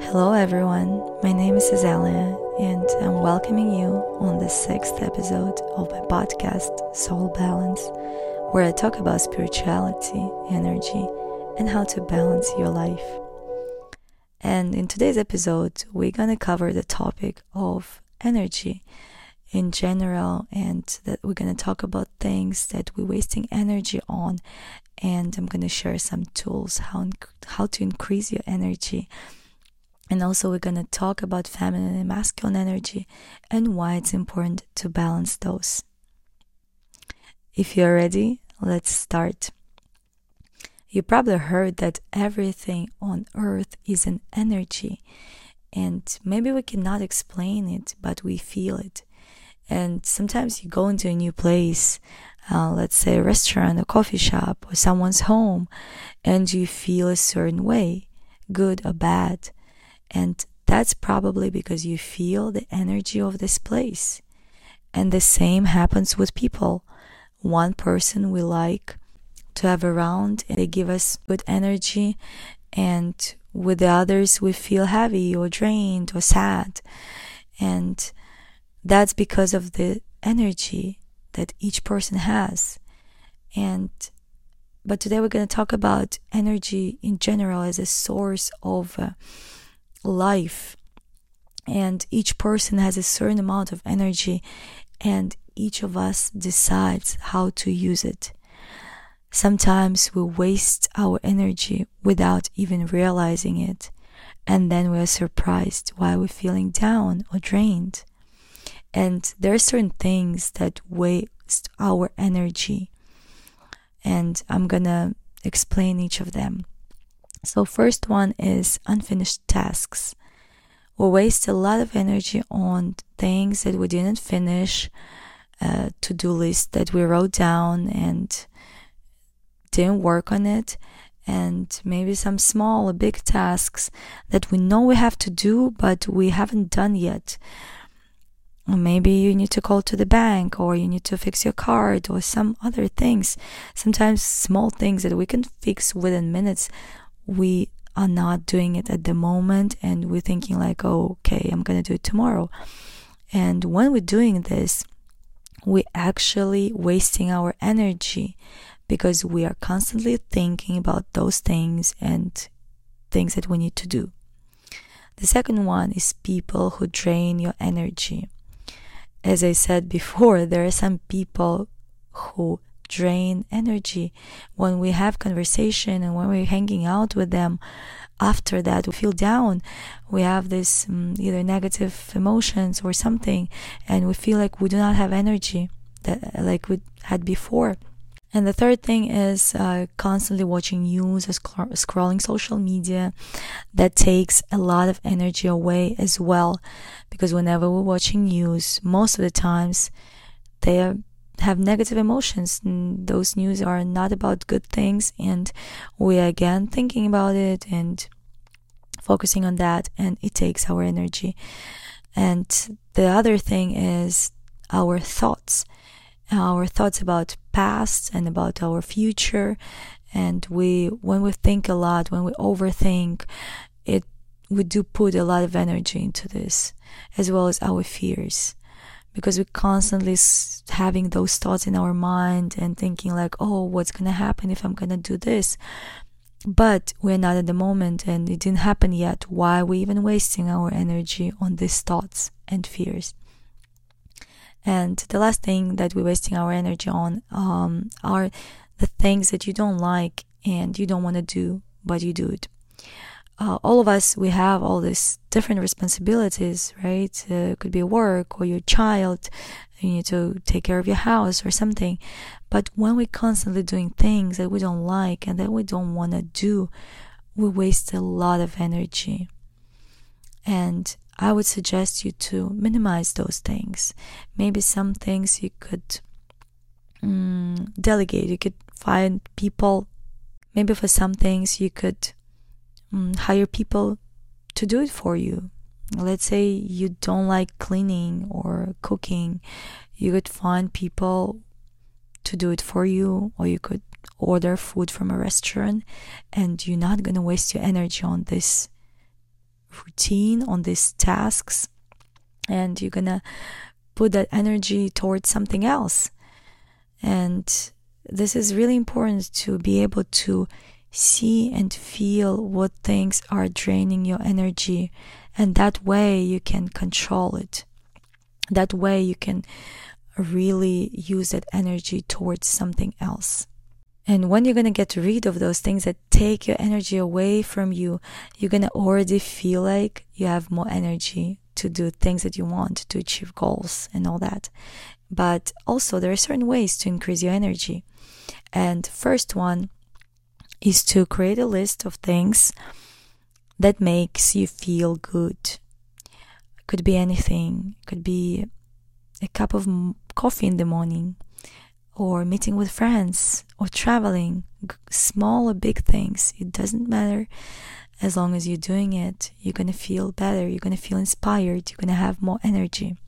Hello, everyone. My name is Izalia, and I'm welcoming you on the sixth episode of my podcast, Soul Balance, where I talk about spirituality, energy, and how to balance your life. And in today's episode, we're going to cover the topic of energy in general, and that we're going to talk about things that we're wasting energy on. And I'm going to share some tools how, how to increase your energy and also, we're going to talk about feminine and masculine energy and why it's important to balance those. If you're ready, let's start. You probably heard that everything on earth is an energy, and maybe we cannot explain it, but we feel it. And sometimes you go into a new place, uh, let's say a restaurant, a coffee shop, or someone's home, and you feel a certain way, good or bad and that's probably because you feel the energy of this place. And the same happens with people. One person we like to have around, they give us good energy, and with the others we feel heavy or drained or sad. And that's because of the energy that each person has. And but today we're going to talk about energy in general as a source of uh, life. And each person has a certain amount of energy and each of us decides how to use it. Sometimes we waste our energy without even realizing it and then we're surprised why we're feeling down or drained. And there are certain things that waste our energy and i'm gonna explain each of them so, first one is unfinished tasks. We waste a lot of energy on things that we didn't finish, uh, to do list that we wrote down and didn't work on it, and maybe some small or big tasks that we know we have to do but we haven't done yet. Maybe you need to call to the bank or you need to fix your card or some other things. Sometimes small things that we can fix within minutes we are not doing it at the moment and we're thinking like oh, okay i'm gonna do it tomorrow. And when we're doing this we're actually wasting our energy because we are constantly thinking about those things and things that we need to do. The second one is people who drain your energy. As i said before there are some people who drain energy. When we have conversation and when we're hanging out with them after that we feel down. We have this um, either negative emotions or something and we feel like we do not have energy that like we had before. And the third thing is uh, constantly watching news, sc- scrolling social media. That takes a lot of energy away as well, because whenever we're watching news, most of the times they are have negative emotions. Those news are not about good things, and we are again thinking about it and focusing on that, and it takes our energy. And the other thing is our thoughts, our thoughts about past and about our future. And we, when we think a lot, when we overthink, it we do put a lot of energy into this, as well as our fears because we're constantly having those thoughts in our mind and thinking like oh what's going to happen if i'm going to do this? But we're not at the moment and it didn't happen yet. Why are we even wasting our energy on these thoughts and fears? And the last thing that we're wasting our energy on um, are the things that you don't like and you don't want to do but you do it uh, all of us we have all these different responsibilities right? Uh, it could be work or your child you need to take care of your house or something. But when we're constantly doing things that we don't like and that we don't want to do we waste a lot of energy. And i would suggest you to minimize those things. Maybe some things you could um, delegate. You could find people maybe for some things you could um, hire people to do it for you. Let's say you don't like cleaning or cooking, you could find people to do it for you, or you could order food from a restaurant, and you're not gonna waste your energy on this routine, on these tasks, and you're gonna put that energy towards something else. And this is really important to be able to see and feel what things are draining your energy, and that way you can control it. That way you can really use that energy towards something else. And when you're going to get rid of those things that take your energy away from you, you're going to already feel like you have more energy to do things that you want, to achieve goals and all that. But also, there are certain ways to increase your energy. And first one is to create a list of things that makes you feel good. Could be anything. Could be a cup of coffee in the morning or meeting with friends or traveling, small or big things, it doesn't matter. As long as you're doing it, you're to feel better, you're to feel inspired, you're to have more energy.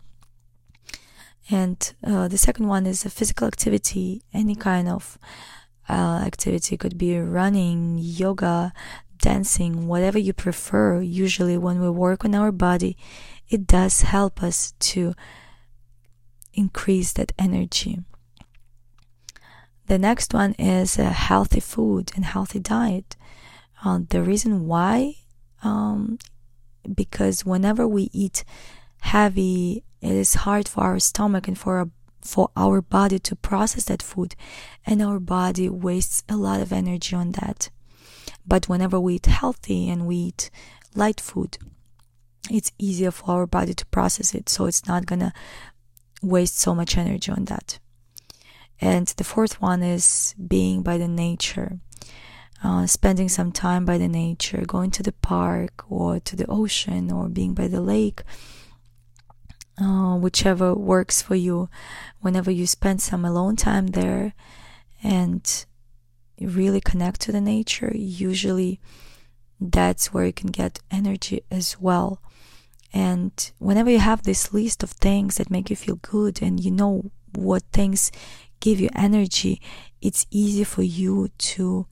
And uh, the second one is a physical activity, any kind of uh, activity. could be running, yoga, dancing, whatever you prefer. Usually, when we work on our body, it does help us to increase that energy. The next one is healthy food and healthy diet. Uh, the reason why, um, because whenever we eat heavy, it is hard for our stomach and for our, for our body to process that food, and our body wastes a lot of energy on that. But whenever we eat healthy and we eat light food, it's easier for our body to process it, so it's not gonna waste so much energy on that. And the fourth one is being by the nature. Uh, spending some time by the nature, going to the park or to the ocean or being by the lake, uh, whichever works for you. Whenever you spend some alone time there and really connect to the nature, usually that's where you can get energy as well. And whenever you have this list of things that make you feel good and you know what things give you energy, it's easy for you to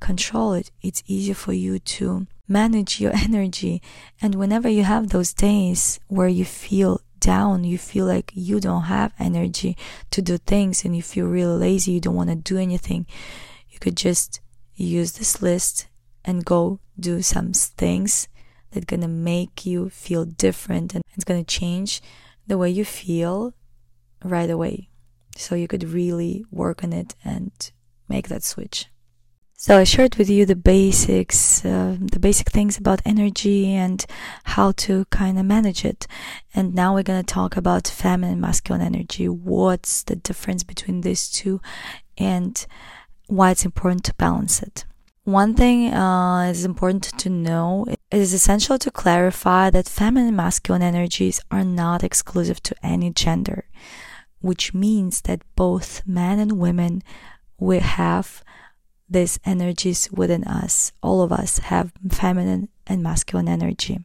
control it. It's easy for you to manage your energy. And whenever you have those days where you feel down, you feel like you don't have energy to do things and you feel really lazy, you don't want to do anything, you could just use this list and go do some things that gonna make you feel different and it's gonna change the way you feel right away so you could really work on it and make that switch. So I shared with you the basics, uh, the basic things about energy and how to kind of manage it. And now we're going to talk about feminine masculine energy. What's the difference between these two and why it's important to balance it. One thing uh, is important to know. It is essential to clarify that feminine masculine energies are not exclusive to any gender which means that both men and women will have these energies within us. All of us have feminine and masculine energy.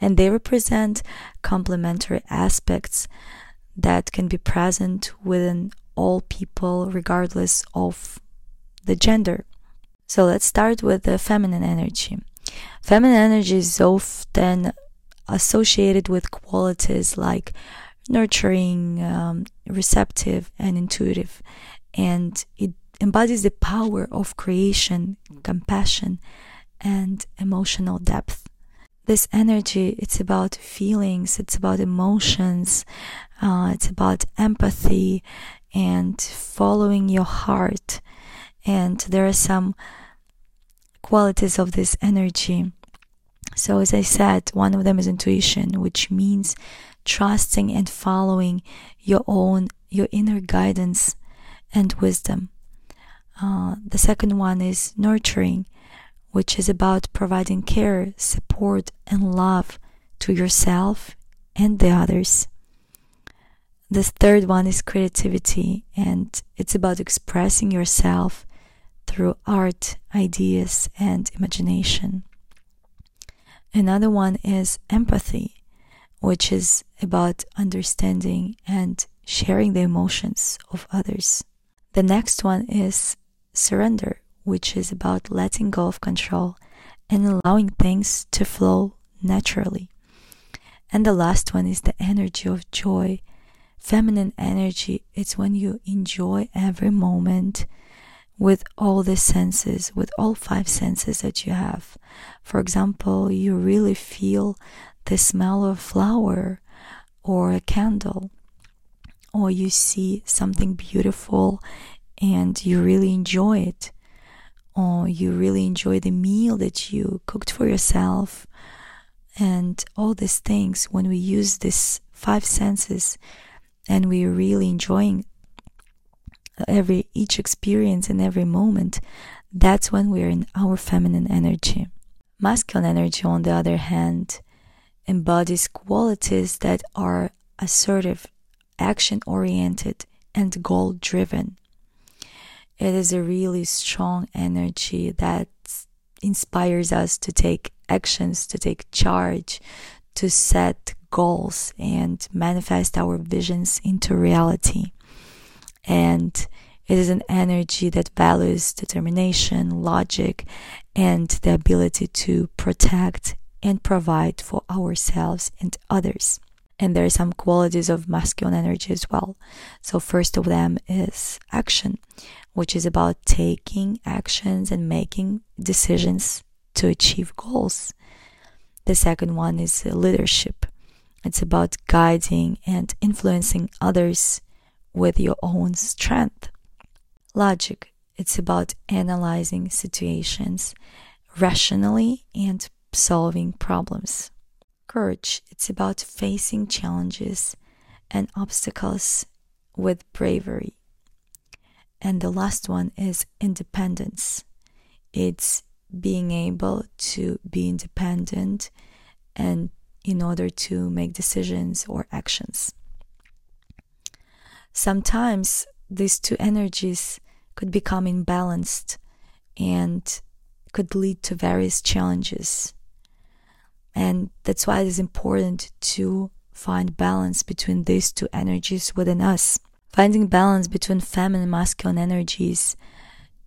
And they represent complementary aspects that can be present within all people, regardless of the gender. So let's start with the feminine energy. Feminine energy is often associated with qualities like nurturing, um, receptive, and intuitive. And it embodies the power of creation, compassion, and emotional depth. This energy, it's about feelings, it's about emotions, uh, it's about empathy and following your heart. And there are some qualities of this energy. So, as I said, one of them is intuition, which means trusting and following your own, your inner guidance and wisdom. Uh, the second one is nurturing, which is about providing care, support, and love to yourself and the others. The third one is creativity, and it's about expressing yourself through art, ideas, and imagination. Another one is empathy, which is about understanding and sharing the emotions of others. The next one is surrender, which is about letting go of control and allowing things to flow naturally. And the last one is the energy of joy. Feminine energy, it's when you enjoy every moment with all the senses, with all five senses that you have. For example, you really feel the smell of a flower or a candle, or you see something beautiful and you really enjoy it, or you really enjoy the meal that you cooked for yourself, and all these things. When we use these five senses and we're really enjoying every each experience and every moment, that's when we're in our feminine energy. Masculine energy, on the other hand, embodies qualities that are assertive, action oriented, and goal driven. It is a really strong energy that inspires us to take actions, to take charge, to set goals, and manifest our visions into reality. And it is an energy that values determination, logic, and the ability to protect and provide for ourselves and others. And there are some qualities of masculine energy as well. So, first of them is action, which is about taking actions and making decisions to achieve goals. The second one is leadership. It's about guiding and influencing others with your own strength. Logic. It's about analyzing situations rationally and solving problems. Courage. It's about facing challenges and obstacles with bravery. And the last one is independence. It's being able to be independent and in order to make decisions or actions. Sometimes these two energies could become imbalanced and could lead to various challenges. And that's why it is important to find balance between these two energies within us. Finding balance between feminine and masculine energies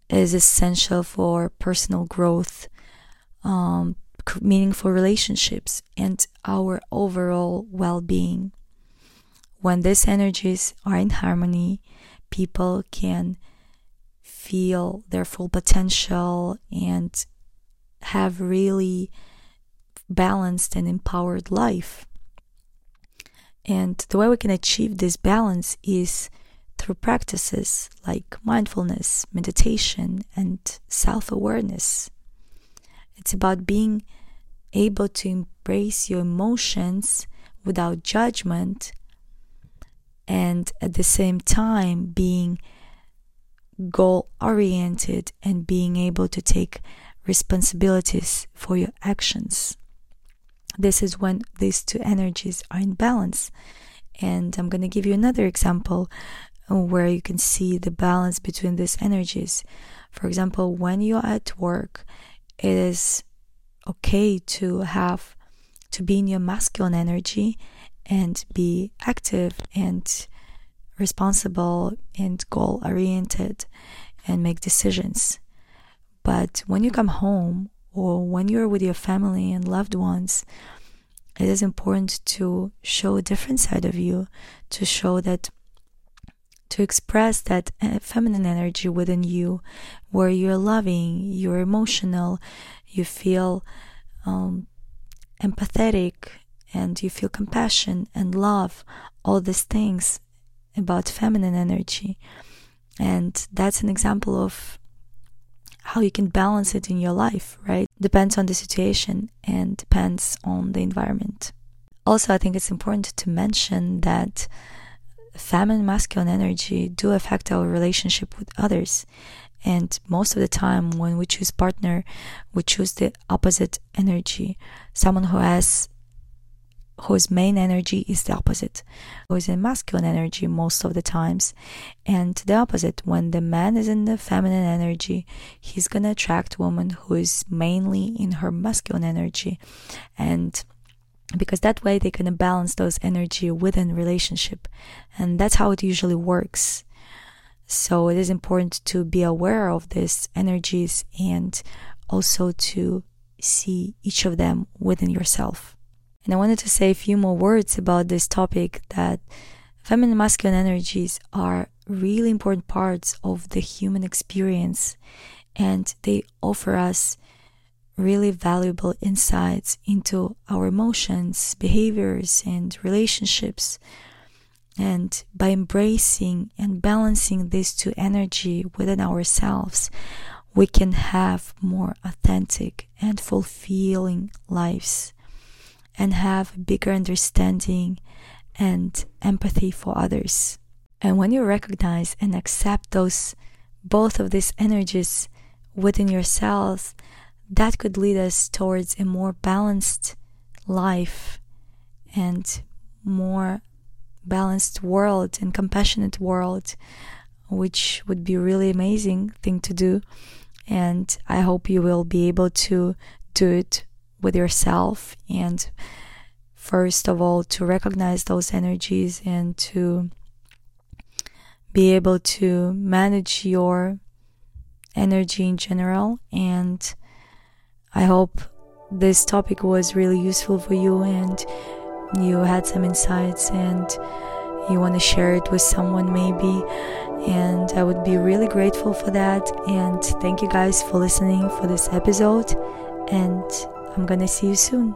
is essential for personal growth, um, meaningful relationships, and our overall well being. When these energies are in harmony, people can feel their full potential and have really balanced and empowered life. And the way we can achieve this balance is through practices like mindfulness, meditation, and self awareness. It's about being able to embrace your emotions without judgment and at the same time being goal oriented and being able to take responsibilities for your actions. This is when these two energies are in balance. And I'm going to give you another example uh, where you can see the balance between these energies. For example, when you're at work, it is okay to have to be in your masculine energy and be active and responsible and goal oriented and make decisions. But when you come home or when you're with your family and loved ones, it is important to show a different side of you, to show that to express that uh, feminine energy within you, where you're loving, you're emotional, you feel um, empathetic, and you feel compassion and love, all these things about feminine energy. And that's an example of how you can balance it in your life, right? Depends on the situation and depends on the environment. Also, I think it's important to mention that feminine masculine energy do affect our relationship with others and most of the time when we choose partner we choose the opposite energy someone who has whose main energy is the opposite who is in masculine energy most of the times and the opposite when the man is in the feminine energy he's to attract woman who is mainly in her masculine energy and because that way they can balance those energy within relationship and that's how it usually works so it is important to be aware of these energies and also to see each of them within yourself. And I wanted to say a few more words about this topic that feminine and masculine energies are really important parts of the human experience and they offer us really valuable insights into our emotions, behaviors, and relationships. And by embracing and balancing these two energy within ourselves, we can have more authentic and fulfilling lives and have a bigger understanding and empathy for others. And when you recognize and accept those both of these energies within yourselves, that could lead us towards a more balanced life and more balanced world and compassionate world which would be a really amazing thing to do and i hope you will be able to do it with yourself and first of all to recognize those energies and to be able to manage your energy in general. And I hope this topic was really useful for you and you had some insights and you want to share it with someone maybe. And I would be really grateful for that. And thank you guys for listening for this episode. And I'm to see you soon.